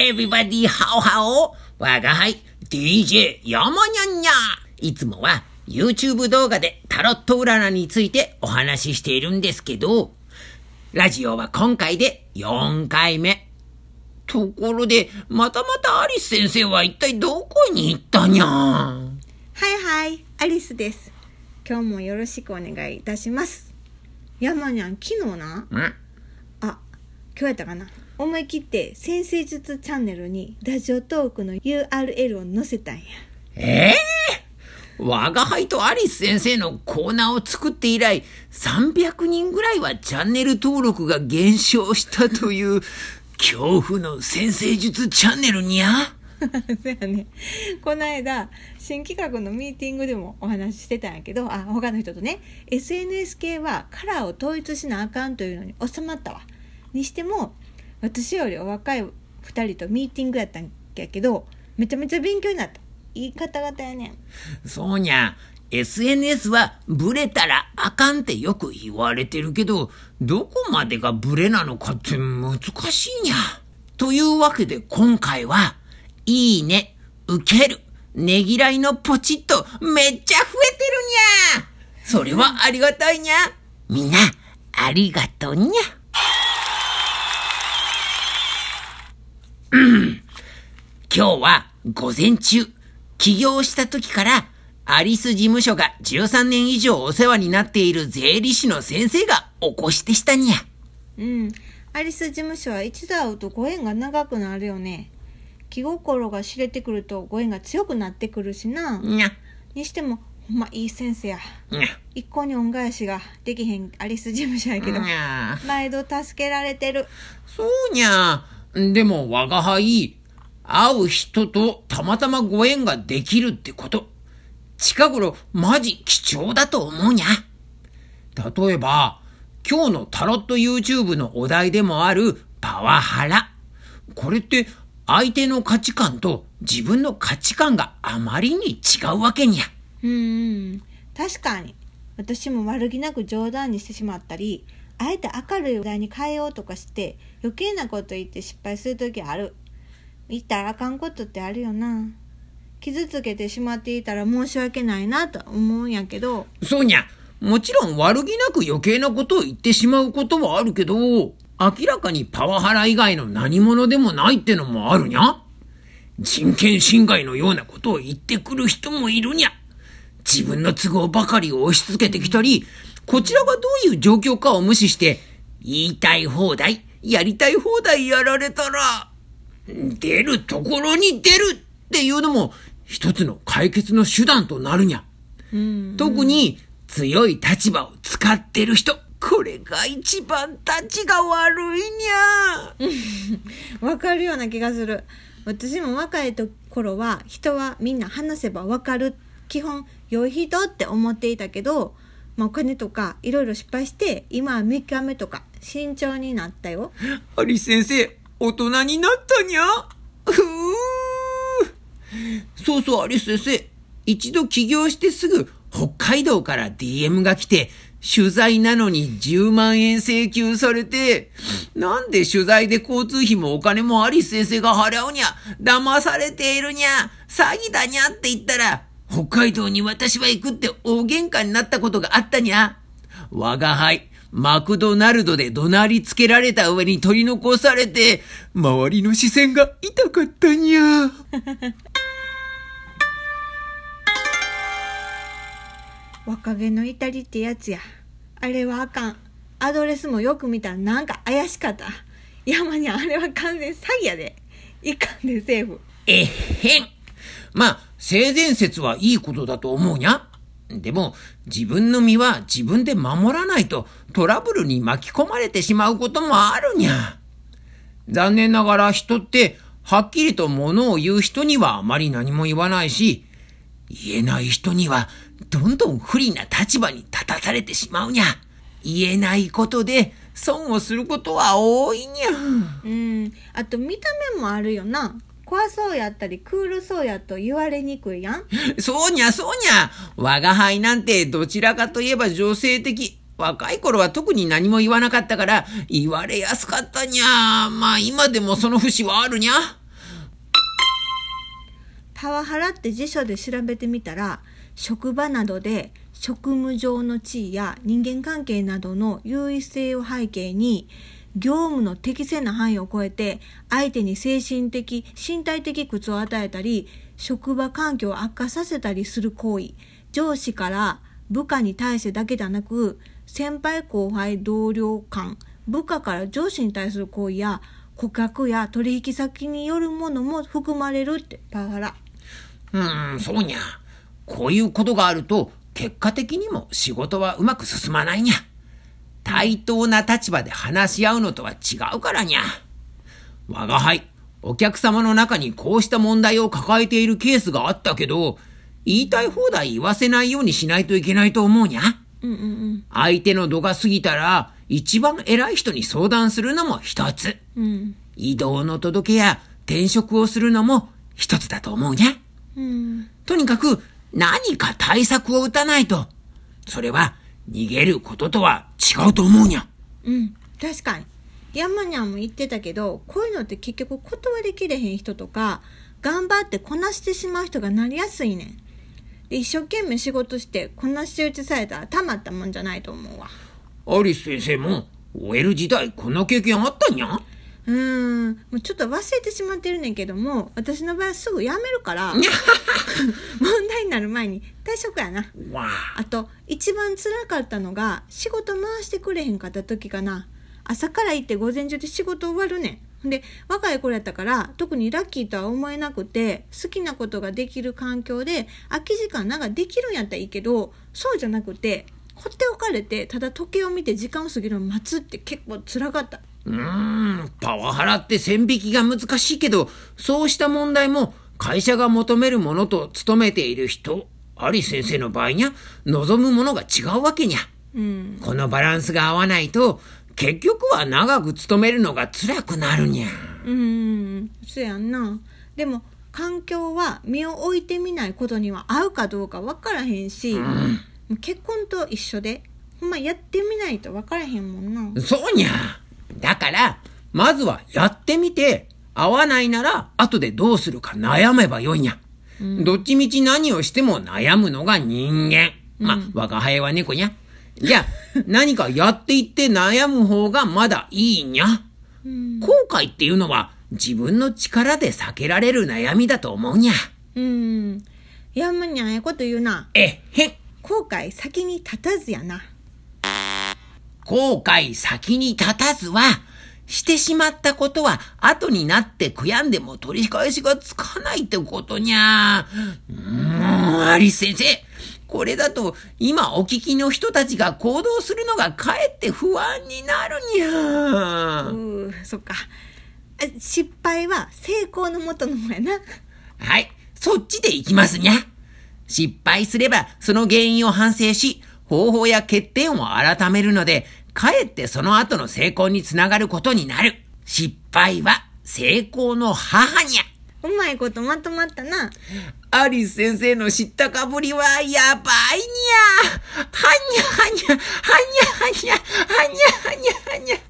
エビバディハオハオ我が輩 DJ 山にゃんにゃいつもは YouTube 動画でタロット占いについてお話ししているんですけど、ラジオは今回で4回目。ところで、またまたアリス先生は一体どこに行ったにゃはいはい、アリスです。今日もよろしくお願いいたします。山にゃん、昨日な、んあ、今日やったかな？思い切って先生術チャンネルにラジオトークの URL を載せたんや。ええ我が輩とアリス先生のコーナーを作って以来、300人ぐらいはチャンネル登録が減少したという、恐怖の先生術チャンネルにゃ？そうやね。この間、新企画のミーティングでもお話ししてたんやけど、あ、他の人とね、SNS 系はカラーを統一しなあかんというのに収まったわ。にしても、私よりお若い2人とミーティングやったんやけど、めちゃめちゃ勉強になった。言い方々やねん。そうにゃ。SNS はブレたらあかんってよく言われてるけど、どこまでがブレなのかって難しいにゃ。というわけで今回は、いいね、受ける、ねぎらいのポチッとめっちゃ増えてるにゃ。それはありがたいにゃ。みんな、ありがとうにゃ。今日は午前中、起業した時から、アリス事務所が13年以上お世話になっている税理士の先生がお越しでしたにゃ。うん。アリス事務所は一度会うとご縁が長くなるよね。気心が知れてくるとご縁が強くなってくるしな。にゃ、にしても、ほんまいい先生や。にゃ、一向に恩返しができへんアリス事務所やけど、にゃ。毎度助けられてる。そうにゃ。でも我が輩、会う人とたまたまご縁ができるってこと。近頃、マジ貴重だと思うにゃ。例えば、今日のタロット YouTube のお題でもあるパワハラ。これって相手の価値観と自分の価値観があまりに違うわけにゃ。うんうん。確かに。私も悪気なく冗談にしてしまったり、あえて明るい話題に変えようとかして、余計なこと言って失敗するときある。言ったらあかんことってあるよな。傷つけてしまっていたら申し訳ないなと思うんやけど、そうにゃ。もちろん悪気なく余計なことを言ってしまうことはあるけど、明らかにパワハラ以外の何者でもないってのもあるにゃ。人権侵害のようなことを言ってくる人もいるにゃ。自分の都合ばかりを押し付けてきたり、こちらがどういう状況かを無視して、言いたい放題、やりたい放題やられたら、出るところに出るっていうのも一つの解決の手段となるにゃ。うん。特に強い立場を使ってる人。これが一番立ちが悪いにゃ。わかるような気がする。私も若い頃は人はみんな話せばわかる。基本良い人って思っていたけど、まあ、お金とかいろいろ失敗して今は見極めとか慎重になったよ。アリス先生、大人になったにゃ？ふぅ。そうそう、アリス先生。一度起業してすぐ北海道から DM が来て、取材なのに10万円請求されて、なんで取材で交通費もお金もアリス先生が払うにゃ、騙されているにゃ、詐欺だにゃ？って言ったら、北海道に私は行くって大喧嘩になったことがあったにゃ。我が輩、マクドナルドで怒鳴りつけられた上に取り残されて、周りの視線が痛かったにゃ。若気の至りってやつや。あれはあかん。アドレスもよく見たらなんか怪しかった。山にあれは完全詐欺やで。いかんでセーフ。えっへん。まあ、性善説はいいことだと思うにゃ。でも、自分の身は自分で守らないとトラブルに巻き込まれてしまうこともあるにゃ。残念ながら人って、はっきりと物を言う人にはあまり何も言わないし、言えない人にはどんどん不利な立場に立たされてしまうにゃ。言えないことで損をすることは多いにゃ。うん。あと見た目もあるよな。怖そうやったりクールそうやと言われにくいやん。そうにゃ、そうにゃ。我が輩なんてどちらかといえば女性的。若い頃は特に何も言わなかったから言われやすかったにゃ。まあ今でもその節はあるにゃ。パワハラって辞書で調べてみたら職場などで職務上の地位や人間関係などの優位性を背景に業務の適正な範囲を超えて相手に精神的身体的苦痛を与えたり職場環境を悪化させたりする行為上司から部下に対してだけではなく先輩後輩同僚間部下から上司に対する行為や顧客や取引先によるものも含まれるってパワハラうーん、そうにゃ。こういうことがあると、結果的にも仕事はうまく進まないにゃ。対等な立場で話し合うのとは違うからにゃ。我が輩、お客様の中にこうした問題を抱えているケースがあったけど、言いたい放題言わせないようにしないといけないと思うにゃ。うんうんうん相手の度が過ぎたら、一番偉い人に相談するのも一つ。うん移動の届けや転職をするのも一つだと思うにゃ。うんとにかく何か対策を打たないと。それは逃げることとは違うと思うにゃ。うん確かに。山にゃんも言ってたけどこういうのって結局断りきれへん人とか頑張ってこなしてしまう人がなりやすいねん。で一生懸命仕事してこなし打ちされたらたまったもんじゃないと思うわ。アリス先生も OL 時代こんな経験あったんにゃうーん。もうちょっと忘れてしまってるねんけども私の場合はすぐ辞めるから 問題になる前に退職やな。わあ。あと一番辛かったのが仕事回してくれへんかった時かな。朝から行って午前中で仕事終わるねん。で若い頃やったから特にラッキーとは思えなくて好きなことができる環境で空き時間なんかできるんやったらいいけどそうじゃなくて放っておかれてただ時計を見て時間を過ぎるのを待つって結構辛かったうーん、パワハラって線引きが難しいけど、そうした問題も会社が求めるものと勤めている人、アリス先生の場合にゃ、望むものが違うわけにゃ。うんこのバランスが合わないと、結局は長く勤めるのが辛くなるにゃ。うーんそやんなでも環境は身を置いてみないことには合うかどうか分からへんし、もう結婚と一緒でほんまやってみないと分からへんもんなそうにゃ。だから、まずはやってみて、合わないなら後でどうするか悩めばよいにゃ。どっちみち何をしても悩むのが人間。ま、我が輩は猫にゃ。じゃあ、何かやっていって悩む方がまだいいにゃ。うん後悔っていうのは自分の力で避けられる悩みだと思うにゃ。うんやむにゃええこと言うなえへん。後悔先に立たずやな後悔先に立たずは、してしまったことは後になって悔やんでも取り返しがつかないってことにゃ。うーん、アリス先生。これだと今お聞きの人たちが行動するのがかえって不安になるにゃ。うーそっかあ失敗は成功のもとのもやなはい、そっちで行きますにゃ。失敗すればその原因を反省し、方法や欠点を改めるので、かえってその後の成功につながることになる。失敗は成功の母にゃ。うまいことまとまったな。アリス先生の知ったかぶりはやばいにゃ。はにゃはにゃ、はにゃはにゃ、はにゃはにゃはにゃ。